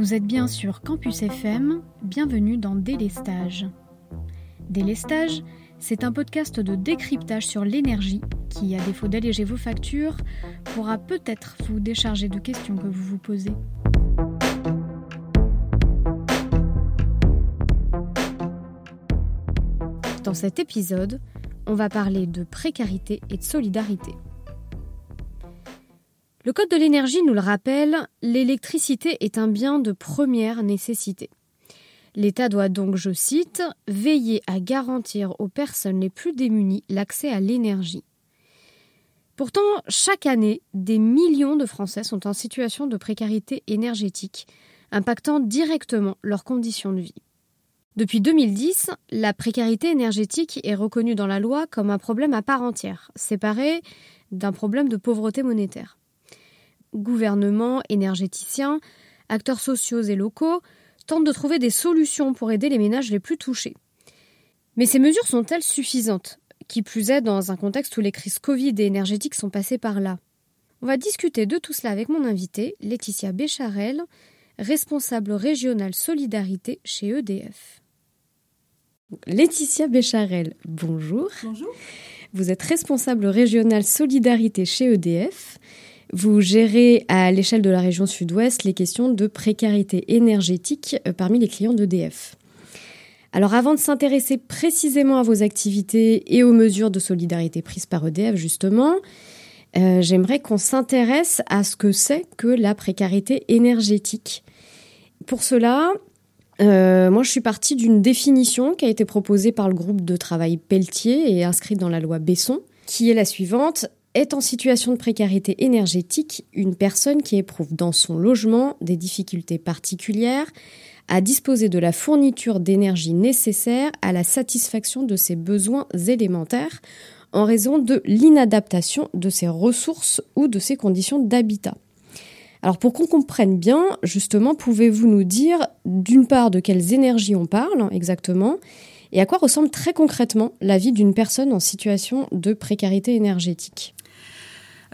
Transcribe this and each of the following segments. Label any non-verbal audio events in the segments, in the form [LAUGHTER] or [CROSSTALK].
Vous êtes bien sur Campus FM, bienvenue dans Délestage. Délestage, c'est un podcast de décryptage sur l'énergie qui, à défaut d'alléger vos factures, pourra peut-être vous décharger de questions que vous vous posez. Dans cet épisode, on va parler de précarité et de solidarité. Le Code de l'énergie nous le rappelle, l'électricité est un bien de première nécessité. L'État doit donc, je cite, veiller à garantir aux personnes les plus démunies l'accès à l'énergie. Pourtant, chaque année, des millions de Français sont en situation de précarité énergétique, impactant directement leurs conditions de vie. Depuis 2010, la précarité énergétique est reconnue dans la loi comme un problème à part entière, séparé d'un problème de pauvreté monétaire. Gouvernements, énergéticiens, acteurs sociaux et locaux tentent de trouver des solutions pour aider les ménages les plus touchés. Mais ces mesures sont-elles suffisantes Qui plus est dans un contexte où les crises Covid et énergétiques sont passées par là? On va discuter de tout cela avec mon invité, Laetitia Bécharel, responsable régionale solidarité chez EDF. Laetitia Bécharel, bonjour. Bonjour. Vous êtes responsable régionale solidarité chez EDF. Vous gérez à l'échelle de la région sud-ouest les questions de précarité énergétique euh, parmi les clients d'EDF. Alors avant de s'intéresser précisément à vos activités et aux mesures de solidarité prises par EDF justement, euh, j'aimerais qu'on s'intéresse à ce que c'est que la précarité énergétique. Pour cela, euh, moi, je suis partie d'une définition qui a été proposée par le groupe de travail Pelletier et inscrite dans la loi Besson, qui est la suivante. Est en situation de précarité énergétique une personne qui éprouve dans son logement des difficultés particulières à disposer de la fourniture d'énergie nécessaire à la satisfaction de ses besoins élémentaires en raison de l'inadaptation de ses ressources ou de ses conditions d'habitat. Alors pour qu'on comprenne bien, justement, pouvez-vous nous dire d'une part de quelles énergies on parle exactement et à quoi ressemble très concrètement la vie d'une personne en situation de précarité énergétique?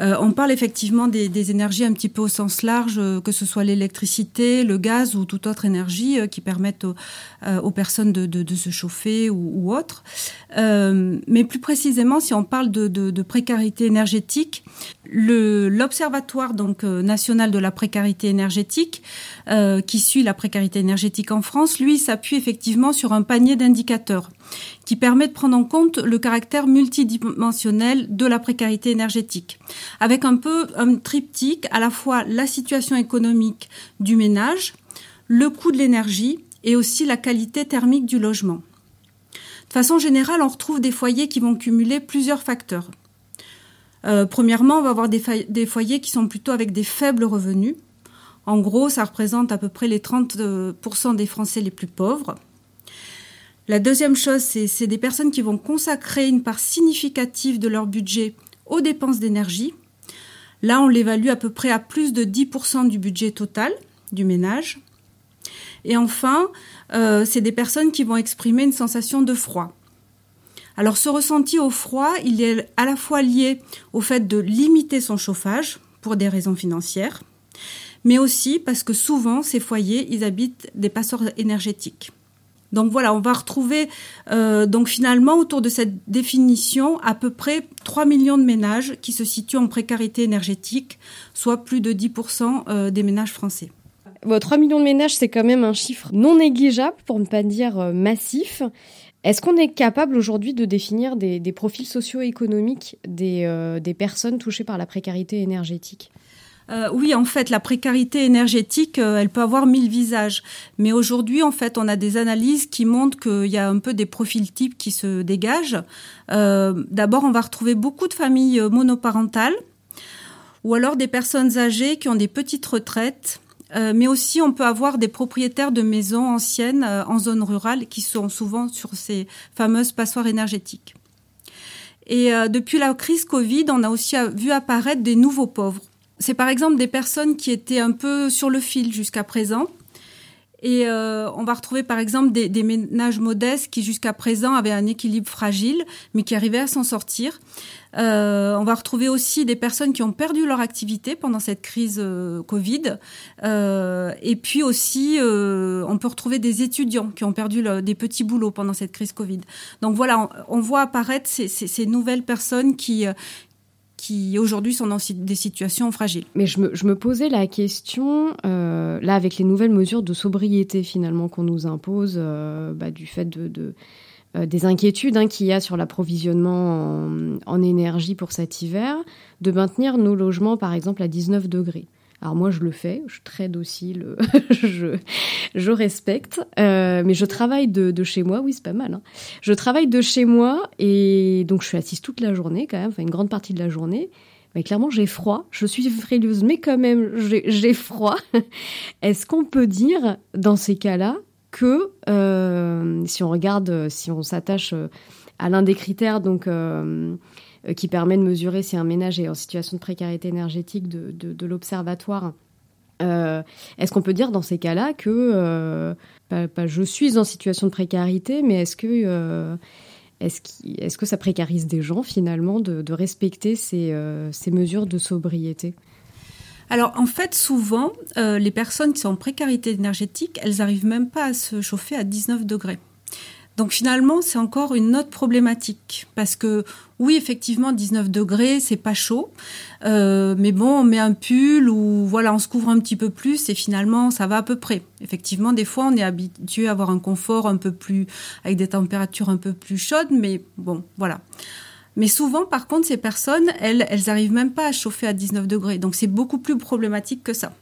Euh, on parle effectivement des, énergies un petit peu au sens large, euh, que ce soit l'électricité, le gaz ou toute autre énergie euh, qui permettent aux, personnes de, se chauffer ou, autre. mais plus précisément, si on parle de, précarité énergétique, l'Observatoire donc national de la précarité énergétique, qui suit la précarité énergétique en France, lui s'appuie effectivement sur un panier d'indicateurs qui permet de prendre en compte le caractère multidimensionnel de la précarité énergétique, avec un peu un triptyque, à la fois la situation économique du ménage, le coût de l'énergie et aussi la qualité thermique du logement. De façon générale, on retrouve des foyers qui vont cumuler plusieurs facteurs. Euh, premièrement, on va avoir des, foyers qui sont plutôt avec des faibles revenus. En gros, ça représente à peu près les 30% des Français les plus pauvres. La deuxième chose, c'est des personnes qui vont consacrer une part significative de leur budget aux dépenses d'énergie. Là, on l'évalue à peu près à plus de 10% du budget total du ménage. Et enfin, euh, c'est des personnes qui vont exprimer une sensation de froid. Alors ce ressenti au froid, il est à la fois lié au fait de limiter son chauffage pour des raisons financières, mais aussi parce que souvent ces foyers, ils habitent des passeurs énergétiques. Donc voilà, on va retrouver euh, donc finalement autour de cette définition à peu près 3 millions de ménages qui se situent en précarité énergétique, soit plus de 10% euh, des ménages français. 3 millions de ménages, c'est quand même un chiffre non négligeable, pour ne pas dire euh, massif. Est-ce qu'on est capable aujourd'hui de définir des, profils socio-économiques des personnes touchées par la précarité énergétique? Euh, oui, en fait, la précarité énergétique, euh, elle peut avoir mille visages. Mais aujourd'hui, en fait, on a des analyses qui montrent qu'il y a un peu des profils types qui se dégagent. Euh, d'abord, on va retrouver beaucoup de familles monoparentales ou alors des personnes âgées qui ont des petites retraites. Mais aussi, on peut avoir des propriétaires de maisons anciennes en zone rurale qui sont souvent sur ces fameuses passoires énergétiques. Et depuis la crise Covid, on a aussi vu apparaître des nouveaux pauvres c'est par exemple des personnes qui étaient un peu sur le fil jusqu'à présent Et euh, on va retrouver par exemple des, ménages modestes qui jusqu'à présent avaient un équilibre fragile, mais qui arrivaient à s'en sortir. Euh, on va retrouver aussi des personnes qui ont perdu leur activité pendant cette crise euh, Covid. Et puis aussi, on peut retrouver des étudiants qui ont perdu des petits boulots pendant cette crise Covid. Donc voilà, on, voit apparaître ces, nouvelles personnes qui, qui aujourd'hui sont dans des situations fragiles. Mais je me, posais la question, là, avec les nouvelles mesures de sobriété finalement qu'on nous impose, bah, du fait de, euh, des inquiétudes hein, qu'il y a sur l'approvisionnement en, énergie pour cet hiver, de maintenir nos logements par exemple à 19 degrés. Alors moi je le fais, je suis très docile, [LAUGHS] je, je respecte, euh, mais je travaille de, chez moi, oui c'est pas mal. Hein. Je travaille de chez moi et donc je suis assise toute la journée quand même, enfin une grande partie de la journée. Mais clairement j'ai froid, je suis frileuse mais quand même j'ai froid. [LAUGHS] Est-ce qu'on peut dire dans ces cas-là que euh, si on regarde, si on s'attache euh, à l'un des critères donc qui permet de mesurer si un ménage est en situation de précarité énergétique de, l'observatoire, est-ce qu'on peut dire dans ces cas-là que pas, je suis en situation de précarité, mais est-ce que est-ce, que ça précarise des gens finalement de, respecter ces mesures de sobriété? Alors en fait, souvent, euh, les personnes qui sont en précarité énergétique, elles n'arrivent même pas à se chauffer à 19 degrés. Donc finalement, c'est encore une autre problématique parce que oui, effectivement, 19 degrés, c'est pas chaud, euh, mais bon, on met un pull ou voilà, on se couvre un petit peu plus et finalement, ça va à peu près. Effectivement, des fois, on est habitué à avoir un confort un peu plus avec des températures un peu plus chaudes, mais bon, voilà. Mais souvent, par contre, ces personnes, elles, elles arrivent même pas à chauffer à 19 degrés. Donc, c'est beaucoup plus problématique que ça.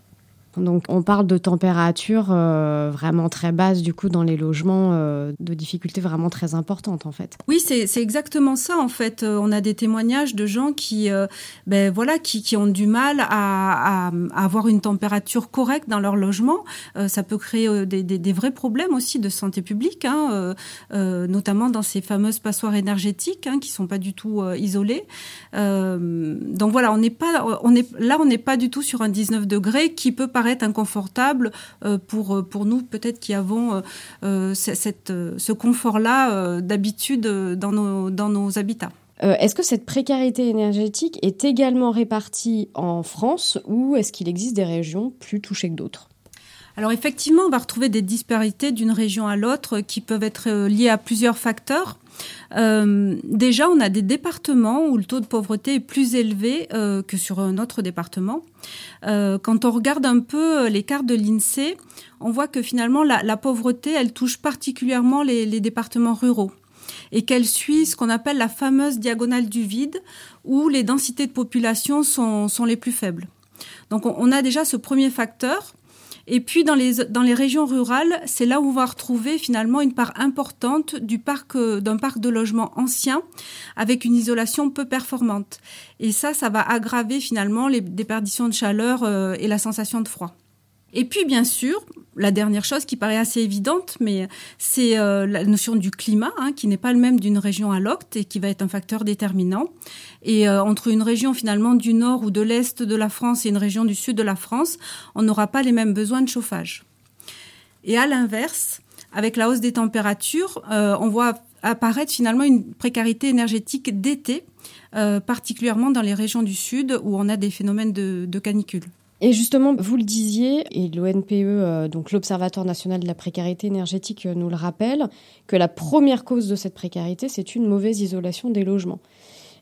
Donc on parle de température euh, vraiment très basse du coup dans les logements, euh, de difficultés vraiment très importantes en fait. Oui, c'est exactement ça en fait. Euh, on a des témoignages de gens qui, ben voilà, qui, qui, ont du mal à, avoir une température correcte dans leur logement. ça peut créer des, des, vrais problèmes aussi de santé publique, hein, notamment dans ces fameuses passoires énergétiques hein, qui sont pas du tout isolées. donc voilà, on n'est pas, on est là, on n'est pas du tout sur un 19 degrés qui peut inconfortable euh, pour, euh, pour nous, peut-être qui avons euh, cette, ce confort-là d'habitude dans nos, dans nos habitats. est-ce que cette précarité énergétique est également répartie en France ou est-ce qu'il existe des régions plus touchées que d'autres? Alors effectivement, on va retrouver des disparités d'une région à l'autre qui peuvent être liées à plusieurs facteurs. Euh, déjà, on a des départements où le taux de pauvreté est plus élevé euh, que sur un autre département. Euh, quand on regarde un peu les cartes de l'INSEE, on voit que finalement la, pauvreté, elle touche particulièrement les, départements ruraux et qu'elle suit ce qu'on appelle la fameuse diagonale du vide, où les densités de population sont, les plus faibles. Donc on a déjà ce premier facteur et puis dans les, dans les régions rurales, c'est là où on va retrouver finalement une part importante du parc euh, d'un parc de logements anciens avec une isolation peu performante. Et ça, ça va aggraver finalement les déperditions de chaleur euh, et la sensation de froid. Et puis, bien sûr, la dernière chose qui paraît assez évidente, mais c'est euh, la notion du climat, hein, qui n'est pas le même d'une région à l'autre et qui va être un facteur déterminant. Et euh, entre une région finalement du nord ou de l'est de la France et une région du sud de la France, on n'aura pas les mêmes besoins de chauffage. Et à l'inverse, avec la hausse des températures, euh, on voit apparaître finalement une précarité énergétique d'été, particulièrement dans les régions du sud où on a des phénomènes de, de canicule. Et justement, vous le disiez, et l'ONPE, euh, donc l'Observatoire national de la précarité énergétique, euh, nous le rappelle, que la première cause de cette précarité, c'est une mauvaise isolation des logements.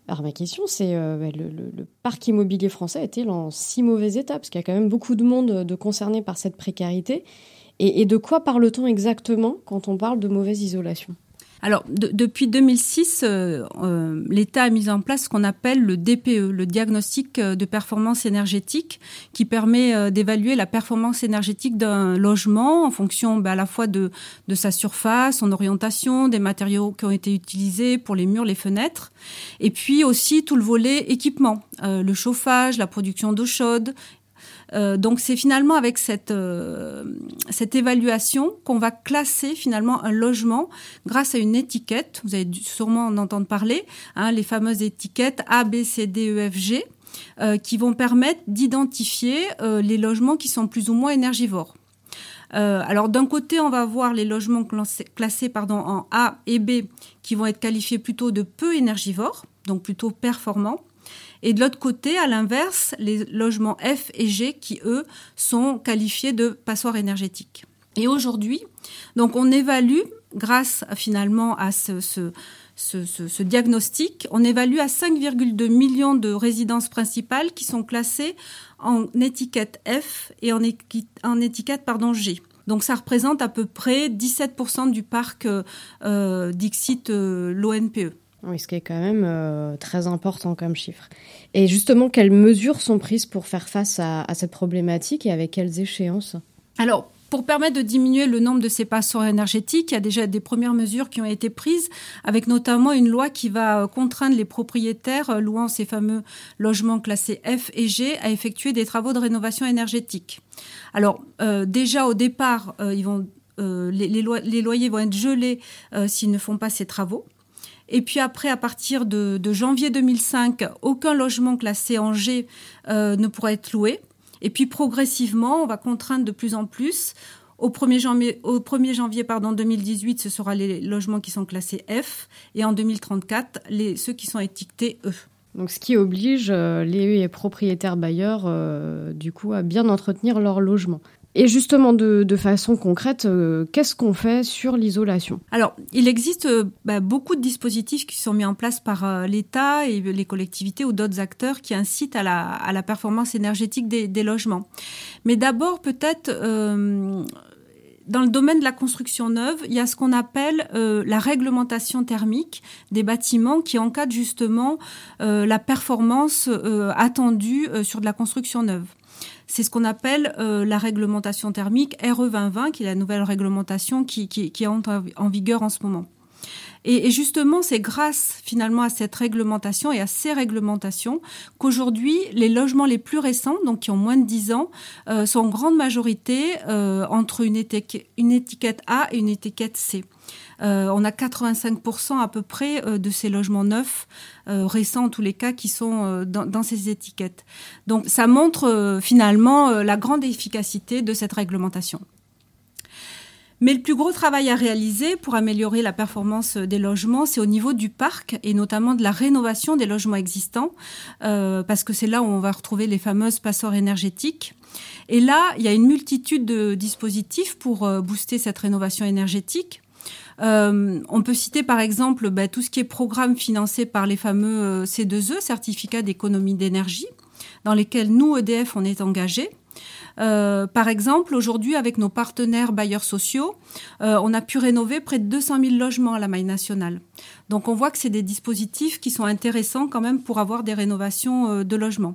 Alors ma question, c'est euh, bah, le, parc immobilier français est-il en si mauvais état? Parce qu'il y a quand même beaucoup de monde de par cette précarité. et de quoi parle-t-on exactement quand on parle de mauvaise isolation? Alors, depuis 2006, euh, euh, l'État a mis en place ce qu'on appelle le DPE, le diagnostic euh, de performance énergétique, qui permet d'évaluer la performance énergétique d'un logement en fonction bah, à la fois de, de sa surface, son orientation, des matériaux qui ont été utilisés pour les murs, les fenêtres, et puis aussi tout le volet équipement, le chauffage, la production d'eau chaude euh, donc c'est finalement avec cette, euh, cette évaluation qu'on va classer finalement un logement grâce à une étiquette. Vous dû sûrement en entendre parler, hein, les fameuses étiquettes A, B, C, D, E, F, G, euh, qui vont permettre d'identifier les logements qui sont plus ou moins énergivores. alors d'un côté, on va voir les logements classés, en A et B qui vont être qualifiés plutôt de peu énergivores, donc plutôt performants. Et de l'autre côté, à l'inverse, les logements F et G qui, eux, sont qualifiés de passoires énergétiques. Et aujourd'hui, donc on évalue, grâce finalement à ce, diagnostic, on évalue à 5,2 millions de résidences principales qui sont classées en étiquette F et en, en étiquette pardon, G. Donc ça représente à peu près 17% du parc euh, Dixit euh, l'ONPE. Oui, ce qui est quand même euh, très important comme chiffre. Et justement, quelles mesures sont prises pour faire face à, cette problématique et avec quelles échéances? Alors, pour permettre de diminuer le nombre de ces passoires énergétiques, il y a déjà des premières mesures qui ont été prises, avec notamment une loi qui va euh, contraindre les propriétaires euh, louant ces fameux logements classés F et G à effectuer des travaux de rénovation énergétique. Alors déjà au départ, les, loyers vont être gelés s'ils ne font pas ces travaux. Et puis après, à partir de, janvier 2005, aucun logement classé en G ne pourra être loué. Et puis progressivement, on va contraindre de plus en plus. Au 1er janvier, au 1er janvier pardon, 2018, ce sera les logements qui sont classés F. Et en 2034, les, ceux qui sont étiquetés E. Donc, ce qui oblige euh, les propriétaires bailleurs, euh, du coup, à bien entretenir leur logement. Et justement, de, façon concrète, euh, qu'est-ce qu'on fait sur l'isolation? Alors, il existe euh, bah, beaucoup de dispositifs qui sont mis en place par euh, l'État et les collectivités ou d'autres acteurs qui incitent à la, performance énergétique des, logements. Mais d'abord, peut-être... dans le domaine de la construction neuve, il y a ce qu'on appelle la réglementation thermique des bâtiments qui encadre justement la performance attendue sur de la construction neuve. C'est ce qu'on appelle euh, la réglementation thermique RE 2020, qui est la nouvelle réglementation qui, est en, vigueur en ce moment. Et, justement, c'est grâce finalement à cette réglementation et à ces réglementations qu'aujourd'hui, les logements les plus récents, donc qui ont moins de 10 ans, euh, sont en grande majorité euh, entre une, étiquette A et une étiquette C. Euh, on a 85% à peu près de ces logements neufs, récents en tous les cas, qui sont dans, ces étiquettes. Donc ça montre finalement la grande efficacité de cette réglementation. Mais le plus gros travail à réaliser pour améliorer la performance des logements, c'est au niveau du parc et notamment de la rénovation des logements existants, parce que c'est là où on va retrouver les fameuses passeurs énergétiques. Et là, il y a une multitude de dispositifs pour booster cette rénovation énergétique. Euh, on peut citer par exemple bah, tout ce qui est programme financé par les fameux euh, C2E, certificats d'économie d'énergie, dans lesquels nous, EDF, on est engagés. Euh, par exemple, aujourd'hui, avec nos partenaires bailleurs sociaux, on a pu rénover près de 200 000 logements à la maille nationale. Donc on voit que c'est des dispositifs qui sont intéressants quand même pour avoir des rénovations de logements.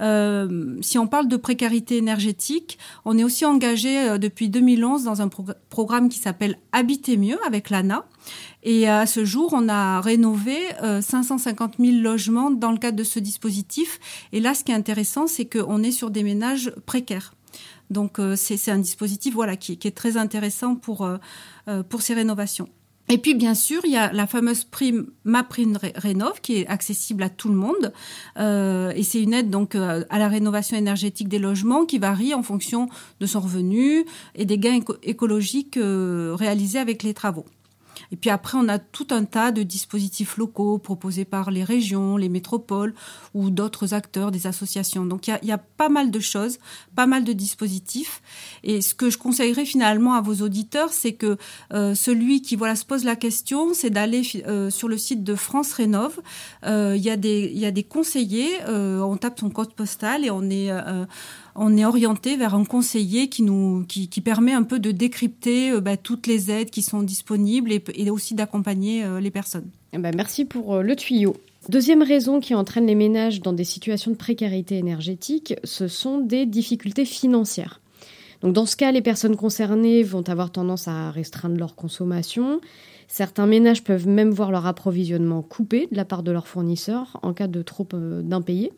Euh, si on parle de précarité énergétique, on est aussi engagé euh, depuis 2011 dans un programme qui s'appelle Habiter mieux avec l'ANA. Et à ce jour, on a rénové 550 euh, 000 logements dans le cadre de ce dispositif. Et là, ce qui est intéressant, c'est qu'on est sur des ménages précaires. Donc c'est un dispositif voilà qui, est très intéressant pour pour ces rénovations. Et puis, bien sûr, il y a la fameuse prime Ma Prime Rénov qui est accessible à tout le monde. Euh, et c'est une aide donc euh, à la rénovation énergétique des logements qui varie en fonction de son revenu et des gains écologiques euh, réalisés avec les travaux. Et puis après, on a tout un tas de dispositifs locaux proposés par les régions, les métropoles ou d'autres acteurs, des associations. Donc il y a, pas mal de choses, pas mal de dispositifs. Et ce que je conseillerais finalement à vos auditeurs, c'est que euh, celui qui voilà se pose la question, c'est d'aller euh, sur le site de France Rénov. Euh, il y a des il y a des conseillers. on tape son code postal et on est on est orienté vers un conseiller qui nous qui, permet un peu de décrypter euh, bah, toutes les aides qui sont disponibles et, aussi d'accompagner euh, les personnes. Eh ben, merci pour euh, le tuyau. Deuxième raison qui entraîne les ménages dans des situations de précarité énergétique, ce sont des difficultés financières. Donc dans ce cas, les personnes concernées vont avoir tendance à restreindre leur consommation. Certains ménages peuvent même voir leur approvisionnement coupé de la part de leurs fournisseurs en cas de trop d'impayés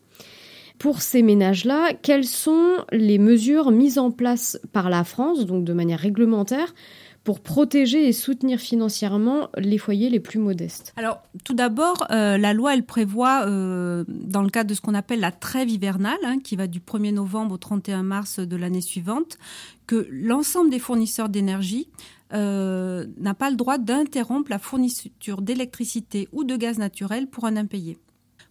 pour ces ménages-là, quelles sont les mesures mises en place par la France, donc de manière réglementaire, pour protéger et soutenir financièrement les foyers les plus modestes? Alors, tout d'abord, euh, la loi, elle prévoit, euh, dans le cadre de ce qu'on appelle la trêve hivernale, hein, qui va du 1er novembre au 31 mars de l'année suivante, que l'ensemble des fournisseurs d'énergie euh, n'a pas le droit d'interrompre la fourniture d'électricité ou de gaz naturel pour un impayé.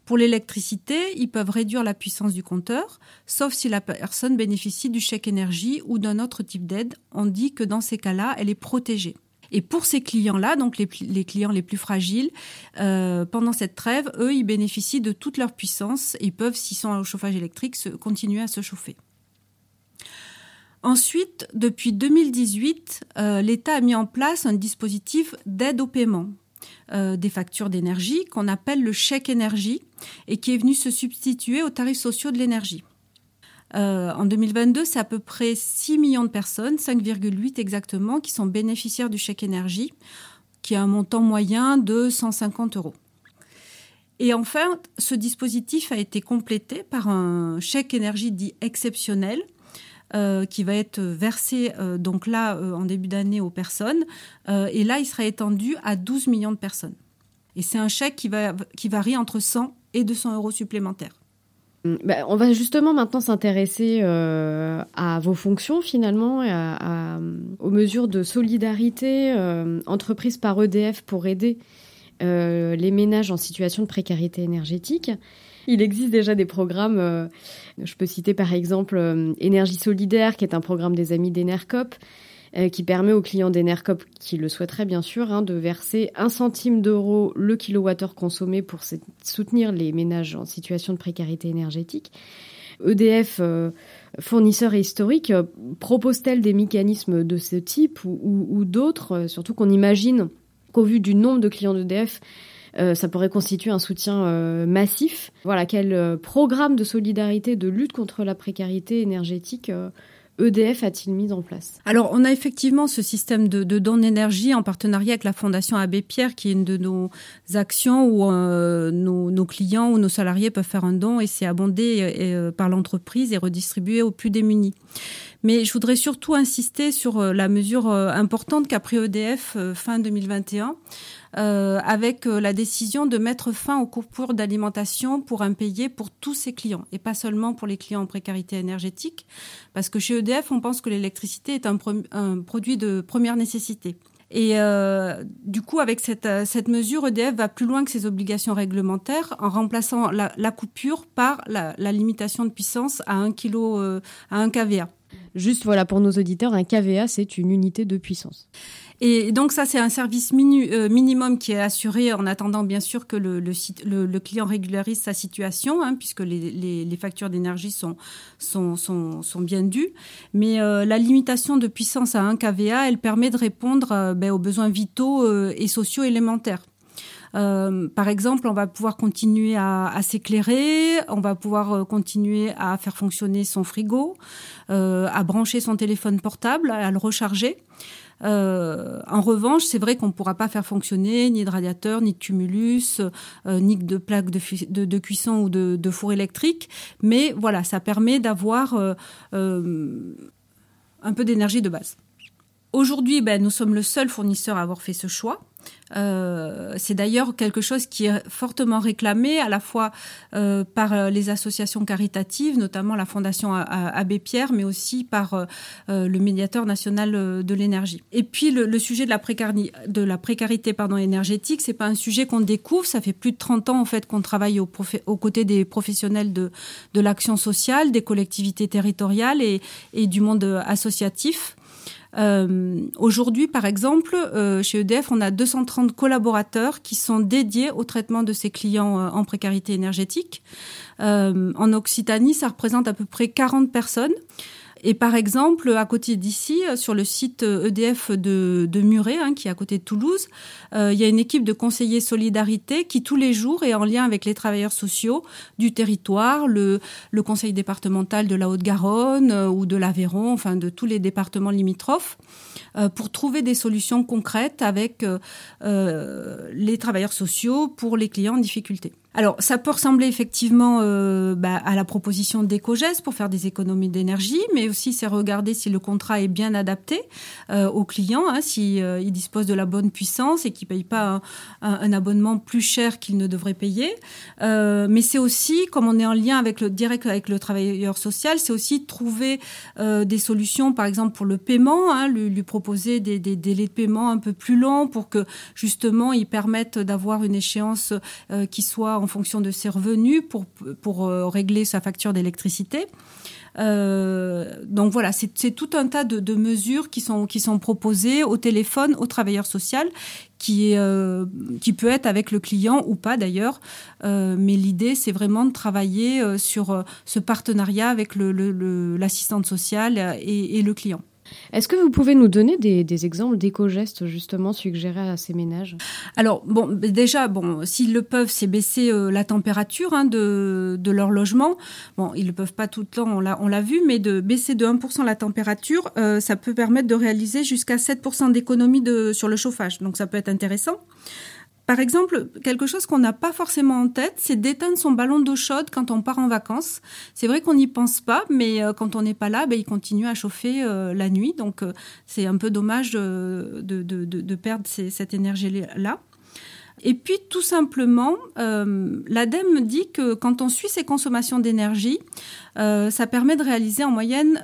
Pour l'électricité, ils peuvent réduire la puissance du compteur, sauf si la personne bénéficie du chèque énergie ou d'un autre type d'aide. On dit que dans ces cas-là, elle est protégée. Et pour ces clients-là, donc les, clients les plus fragiles, euh, pendant cette trêve, eux, ils bénéficient de toute leur puissance. Ils peuvent, s'ils sont au chauffage électrique, continuer à se chauffer. Ensuite, depuis 2018, euh, l'État a mis en place un dispositif d'aide au paiement euh, des factures d'énergie qu'on appelle le chèque énergie et qui est venu se substituer aux tarifs sociaux de l'énergie. Euh, en 2022, c'est à peu près 6 millions de personnes, 5,8 exactement, qui sont bénéficiaires du chèque énergie, qui a un montant moyen de 150 euros. Et enfin, ce dispositif a été complété par un chèque énergie dit exceptionnel, euh, qui va être versé euh, donc là euh, en début d'année aux personnes. et là, il sera étendu à 12 millions de personnes. Et c'est un chèque qui, va, qui varie entre 100 et 200 euros supplémentaires. Hum, bah, on va justement maintenant s'intéresser à vos fonctions finalement, aux mesures de solidarité entreprises par EDF pour aider les ménages en situation de précarité énergétique. Il existe déjà des programmes, euh, je peux citer par exemple euh, Énergie solidaire, qui est un programme des amis d'Enercop, euh, qui permet aux clients d'Enercop, qui le souhaiteraient bien sûr, hein, de verser un centime d'euro le kilowattheure consommé pour soutenir les ménages en situation de précarité énergétique. EDF, fournisseur historique, propose-t-elle des mécanismes de ce type ou d'autres, surtout qu'on imagine qu'au vu du nombre de clients d'EDF, euh, ça pourrait constituer un soutien euh, massif. Voilà, quel euh, programme de solidarité, de lutte contre la précarité énergétique EDF a-t-il mis en place? Alors, on a effectivement ce système de, de dons d'énergie en partenariat avec la Fondation Abbé Pierre, qui est une de nos actions où nos, clients ou nos salariés peuvent faire un don et c'est abondé par l'entreprise et redistribué aux plus démunis. Mais je voudrais surtout insister sur la mesure importante qu'a pris EDF fin 2021 euh, avec euh, la décision de mettre fin aux coupures d'alimentation pour impayés pour tous ses clients et pas seulement pour les clients en précarité énergétique, parce que chez EDF, on pense que l'électricité est un, produit de première nécessité. Et euh, du coup, avec cette, cette, mesure, EDF va plus loin que ses obligations réglementaires en remplaçant la, la coupure par la, la, limitation de puissance à 1 kg, à 1 kVA. Juste voilà pour nos auditeurs, un kVA c'est une unité de puissance. Et donc ça, c'est un service euh, minimum qui est assuré en attendant bien sûr que le, client régularise sa situation, hein, puisque les, factures d'énergie sont, bien dues. Mais euh, la limitation de puissance à 1 kVA, elle permet de répondre euh, ben, aux besoins vitaux et sociaux élémentaires. Par exemple, on va pouvoir continuer à, s'éclairer, on va pouvoir continuer à faire fonctionner son frigo, à brancher son téléphone portable, à le recharger. Euh, en revanche, c'est vrai qu'on ne pourra pas faire fonctionner ni de radiateur, ni de tumulus, euh, ni de plaques de, cuisson ou de, de, four électrique. Mais voilà, ça permet d'avoir euh, un peu d'énergie de base. Aujourd'hui, ben, nous sommes le seul fournisseur à avoir fait ce choix. Euh, c'est d'ailleurs quelque chose qui est fortement réclamé à la fois euh, par euh, les associations caritatives, notamment la Fondation Abbé Pierre, mais aussi par le médiateur national de l'énergie. Et puis le, sujet de la, précarité, de la précarité pardon, énergétique, c'est pas un sujet qu'on découvre. Ça fait plus de 30 ans en fait qu'on travaille aux côtés des professionnels de, l'action sociale, des collectivités territoriales et du monde associatif. Euh, Aujourd'hui, par exemple, euh, chez EDF, on a 230 collaborateurs qui sont dédiés au traitement de ces clients euh, en précarité énergétique. Euh, en Occitanie, ça représente à peu près 40 personnes. Et par exemple, à côté d'ici, euh, sur le site EDF euh, e de, Muret, hein, qui est à côté de Toulouse, euh, il y a une équipe de conseillers solidarité qui tous les jours est en lien avec les travailleurs sociaux du territoire, le, le conseil départemental de la Haute-Garonne ou de l'Aveyron, enfin de tous les départements limitrophes, pour trouver des solutions concrètes avec les travailleurs sociaux pour les clients en difficulté. Alors, ça peut ressembler effectivement euh, bah, à la proposition d'éco-gestes pour faire des économies d'énergie, mais aussi c'est regarder si le contrat est bien adapté euh, au client, hein, si euh, il dispose de la bonne puissance et qu'il paye pas un, abonnement plus cher qu'il ne devrait payer. mais c'est aussi, comme on est en lien avec le direct avec le travailleur social, c'est aussi trouver des solutions, par exemple pour le paiement, hein, lui, lui, proposer des, des, délais de paiement un peu plus longs pour que justement ils permettent d'avoir une échéance qui soit en fonction de ses revenus pour, pour euh, régler sa facture d'électricité. Euh, donc voilà, c'est tout un tas de, mesures qui sont, qui sont proposées au téléphone, au travailleur social, qui, euh, qui peut être avec le client ou pas d'ailleurs. mais l'idée, c'est vraiment de travailler sur ce partenariat avec l'assistante le, sociale et le client. Est-ce que vous pouvez nous donner des, exemples d'éco-gestes justement suggérés à ces ménages? Alors bon, déjà, bon, s'ils le peuvent, c'est baisser euh, la température hein, de, leur logement. Bon, ils le peuvent pas tout le temps, on l'a vu, mais de baisser de 1% la température, euh, ça peut permettre de réaliser jusqu'à 7% d'économie sur le chauffage. Donc ça peut être intéressant. Par exemple, quelque chose qu'on n'a pas forcément en tête, c'est d'éteindre son ballon d'eau chaude quand on part en vacances. C'est vrai qu'on n'y pense pas, mais euh, quand on n'est pas là, ben, il continue à chauffer euh, la nuit. Donc euh, c'est un peu dommage de, de, perdre cette énergie-là. Et puis tout simplement, l'ADEME dit que quand on suit ses consommations d'énergie, ça permet de réaliser en moyenne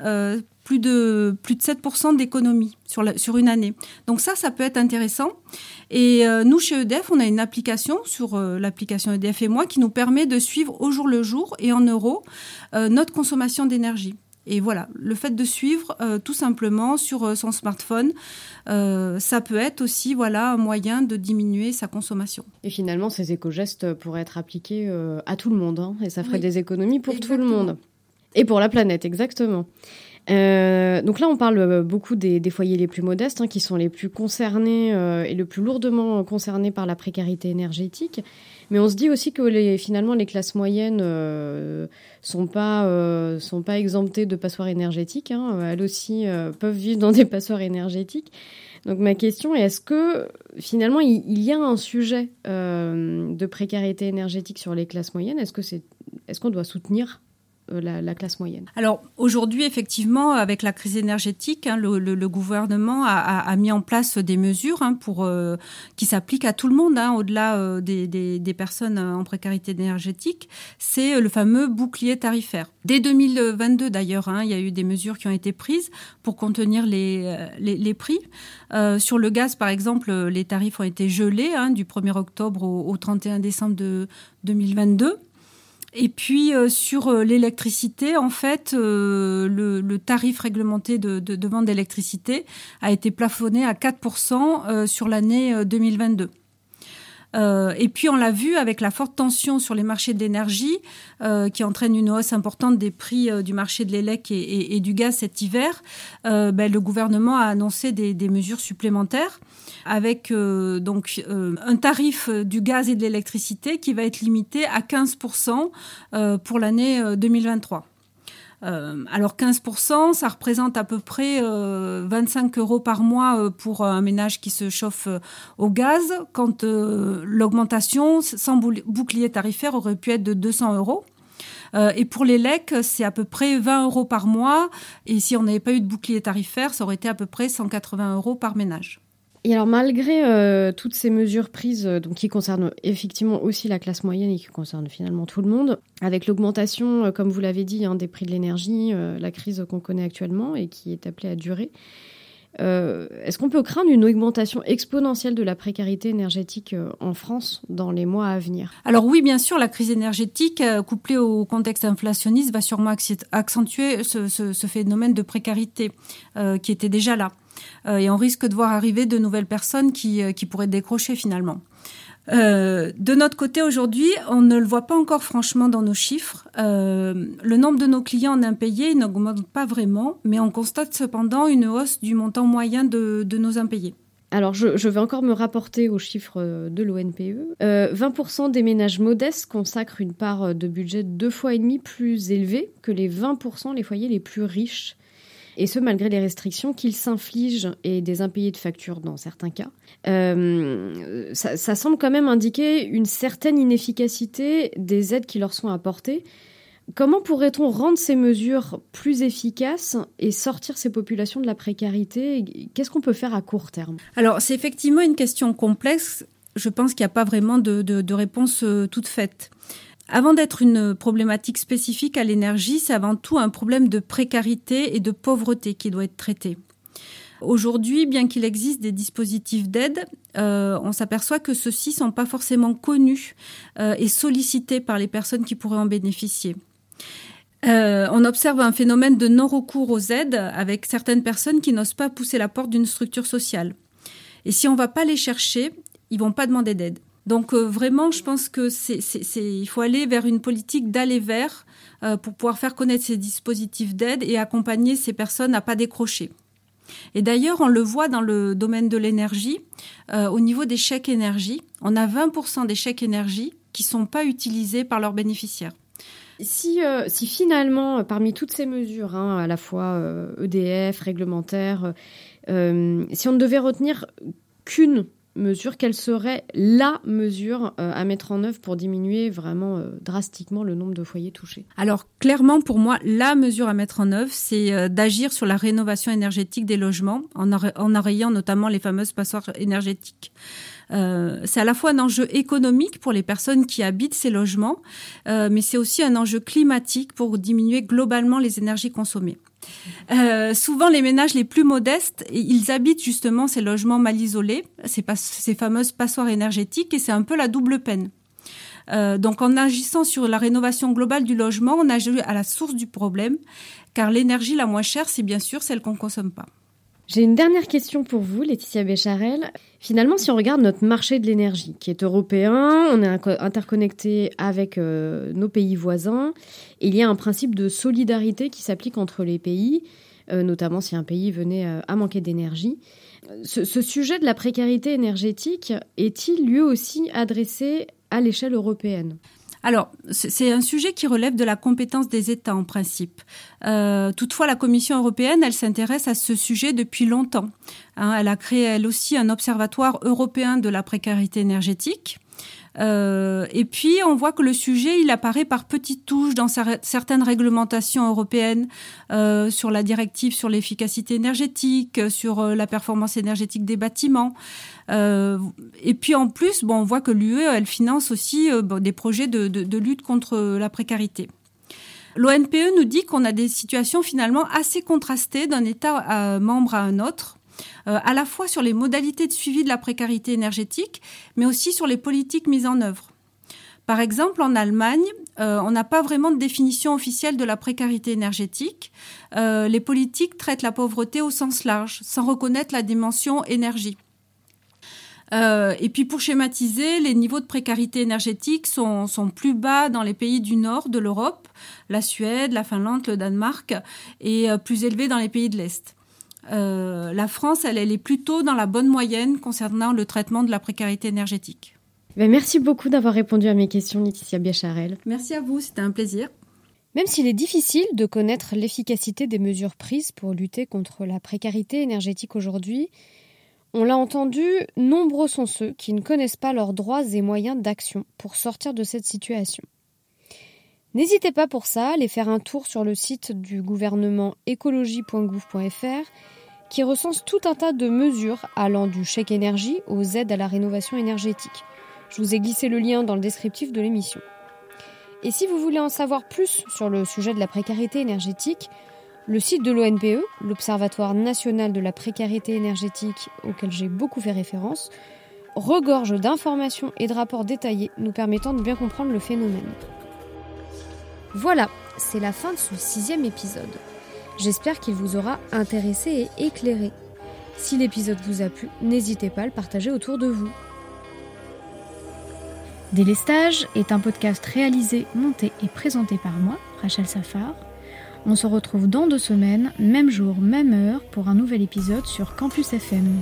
plus de, plus de 7% d'économie sur, sur une année. Donc ça, ça peut être intéressant. Et euh, nous, chez EDF, on a une application sur euh, l'application EDF et moi qui nous permet de suivre au jour le jour et en euros euh, notre consommation d'énergie. Et voilà, le fait de suivre tout simplement sur son smartphone, ça peut être aussi voilà un moyen de diminuer sa consommation. Et finalement, ces éco-gestes pourraient être appliqués à tout le monde, hein, et ça ferait des économies pour tout le monde. Et pour la planète, exactement. Euh, donc là, on parle euh, beaucoup des, foyers les plus modestes, hein, qui sont les plus concernés euh, et le plus lourdement concernés par la précarité énergétique. Mais on se dit aussi que finalement, les classes moyennes euh, sont pas exemptées de passoires énergétiques. Hein. Elles aussi peuvent vivre dans des passoires énergétiques. Donc ma question est est-ce que finalement il, il, y a un sujet de précarité énergétique sur les classes moyennes? Est-ce que c'est est-ce qu'on doit soutenir euh, la, classe moyenne Alors aujourd'hui, effectivement, avec la crise énergétique, hein, le, gouvernement a, mis en place des mesures hein, pour euh, qui s'appliquent à tout le monde, hein, au-delà euh, des, personnes en précarité énergétique. C'est le fameux bouclier tarifaire. Dès 2022, d'ailleurs, il y a eu des mesures qui ont été prises pour contenir les, les, prix. sur le gaz, par exemple, les tarifs ont été gelés du 1er octobre au, au 31 décembre de 2022. Et puis euh, sur euh, l'électricité, en fait, euh, le, tarif réglementé de, de, vente d'électricité a été plafonné à 4% sur l'année 2022. Et puis on l'a vu avec la forte tension sur les marchés de l'énergie qui entraîne une hausse importante des prix du marché de l'élec et, du gaz cet hiver, ben, le gouvernement a annoncé des, des mesures supplémentaires avec euh, donc euh, un tarif du gaz et de l'électricité qui va être limité à 15% euh, pour l'année 2023. Alors 15%, ça représente à peu près 25 euros par mois pour un ménage qui se chauffe au gaz, quand l'augmentation sans bouclier tarifaire aurait pu être de 200 euros. et pour les LEC, c'est à peu près 20 euros par mois. Et si on n'avait pas eu de bouclier tarifaire, ça aurait été à peu près 180 euros par ménage. Et alors malgré euh, toutes ces mesures prises, euh, donc qui concernent effectivement aussi la classe moyenne et qui concernent finalement tout le monde, avec l'augmentation, euh, comme vous l'avez dit, hein, des prix de l'énergie, la crise qu'on connaît actuellement et qui est appelée à durer, est-ce qu'on peut craindre une augmentation exponentielle de la précarité énergétique en France dans les mois à venir? Alors oui, bien sûr, la crise énergétique, couplée au contexte inflationniste, va sûrement accentuer ce phénomène de précarité qui était déjà là. Euh, et on risque de voir arriver de nouvelles personnes qui, euh, qui pourraient décrocher finalement. Euh, de notre côté aujourd'hui, on ne le voit pas encore franchement dans nos chiffres. le nombre de nos clients en impayés n'augmente pas vraiment, mais on constate cependant une hausse du montant moyen de, de nos impayés. Alors, je, vais encore me rapporter aux chiffres de l'ONPE. 20% des ménages modestes consacrent une part de budget deux fois et demi plus élevée que les 20% les foyers les plus riches. Et ce malgré les restrictions qu'ils s'infligent et des impayés de factures dans certains cas. Euh, ça, semble quand même indiquer une certaine inefficacité des aides qui leur sont apportées. Comment pourrait-on rendre ces mesures plus efficaces et sortir ces populations de la précarité? Qu'est-ce qu'on peut faire à court terme? Alors, c'est effectivement une question complexe. Je pense qu'il n'y a pas vraiment de réponse euh, toute faite. Avant d'être une problématique spécifique à l'énergie, c'est avant tout un problème de précarité et de pauvreté qui doit être traité. Aujourd'hui, bien qu'il existe des dispositifs d'aide, euh, on s'aperçoit que ceux-ci sont pas forcément connus euh, et sollicités par les personnes qui pourraient en bénéficier. Euh, on observe un phénomène de non-recours aux aides avec certaines personnes qui n'osent pas pousser la porte d'une structure sociale. Et si on va pas les chercher, ils vont pas demander d'aide. Donc euh, vraiment, je pense que c'est, il faut aller vers une politique d'aller vers euh, pour pouvoir faire connaître ces dispositifs d'aide et accompagner ces personnes à pas décrocher. Et d'ailleurs, on le voit dans le domaine de l'énergie, euh, au niveau des chèques énergie, on a 20% des chèques énergie qui sont pas utilisés par leurs bénéficiaires. Si, si finalement, parmi toutes ces mesures, hein, à la fois EDF, e réglementaire, si on ne devait retenir qu'une mesure, quelle serait la mesure euh, à mettre en œuvre pour diminuer vraiment euh, drastiquement le nombre de foyers touchés? Alors clairement, pour moi, la mesure à mettre en œuvre, c'est euh, d'agir sur la rénovation énergétique des logements, en, arrayant notamment les fameuses passoires énergétiques. C'est à la fois un enjeu économique pour les personnes qui habitent ces logements, mais c'est aussi un enjeu climatique pour diminuer globalement les énergies consommées. Euh, souvent, les ménages les plus modestes, ils habitent justement ces logements mal isolés, ces, fameuses passoires énergétiques, et c'est un peu la double peine. Euh, donc, en agissant sur la rénovation globale du logement, on agit à la source du problème, car l'énergie la moins chère, c'est bien sûr celle qu'on consomme pas. J'ai une dernière question pour vous, Laetitia Bécharel. Finalement, si on regarde notre marché de l'énergie, qui est européen, on est interconnecté avec euh, nos pays voisins, il y a un principe de solidarité qui s'applique entre les pays, euh, notamment si un pays venait euh, à manquer d'énergie. Ce, sujet de la précarité énergétique est-il lui aussi adressé à l'échelle européenne? Alors, c'est un sujet qui relève de la compétence des États en principe. Euh, toutefois, la Commission européenne, elle s'intéresse à ce sujet depuis longtemps. Hein, elle a créé elle aussi un observatoire européen de la précarité énergétique. Euh, et puis, on voit que le sujet, apparaît par petites touches dans certaines réglementations européennes euh, sur la directive sur l'efficacité énergétique, sur euh, la performance énergétique des bâtiments. Et puis, en plus, on voit que l'UE, elle finance aussi des projets de lutte contre la précarité. L'ONPE nous dit qu'on a des situations finalement assez contrastées d'un État membre à un autre. Euh, à la fois sur les modalités de suivi de la précarité énergétique, mais aussi sur les politiques mises en œuvre. Par exemple, en Allemagne, euh, on n'a pas vraiment de définition officielle de la précarité énergétique. Euh, les politiques traitent la pauvreté au sens large, sans reconnaître la dimension énergie. Et puis pour schématiser, les niveaux de précarité énergétique sont, plus bas dans les pays du nord de l'Europe, la Suède, la Finlande, le Danemark, et plus élevés dans les pays de l'Est. Euh, la France, elle, elle est plutôt dans la bonne moyenne concernant le traitement de la précarité énergétique. Ben merci beaucoup d'avoir répondu à mes questions, Laetitia Biacharel. Merci à vous, c'était un plaisir. Même s'il est difficile de connaître l'efficacité des mesures prises pour lutter contre la précarité énergétique aujourd'hui, on l'a entendu, nombreux sont ceux qui ne connaissent pas leurs droits et moyens d'action pour sortir de cette situation. N'hésitez pas pour ça à aller faire un tour sur le site du gouvernement écologie.gouv.fr qui recense tout un tas de mesures allant du chèque énergie aux aides à la rénovation énergétique. Je vous ai glissé le lien dans le descriptif de l'émission. Et si vous voulez en savoir plus sur le sujet de la précarité énergétique, le site de l'ONPE, l'Observatoire national de la précarité énergétique auquel j'ai beaucoup fait référence, regorge d'informations et de rapports détaillés nous permettant de bien comprendre le phénomène. Voilà, c'est la fin de ce sixième épisode. J'espère qu'il vous aura intéressé et éclairé. Si l'épisode vous a plu, n'hésitez pas à le partager autour de vous. Délestage est un podcast réalisé, monté et présenté par moi, Rachel Safar. On se retrouve dans deux semaines, même jour, même heure, pour un nouvel épisode sur Campus FM.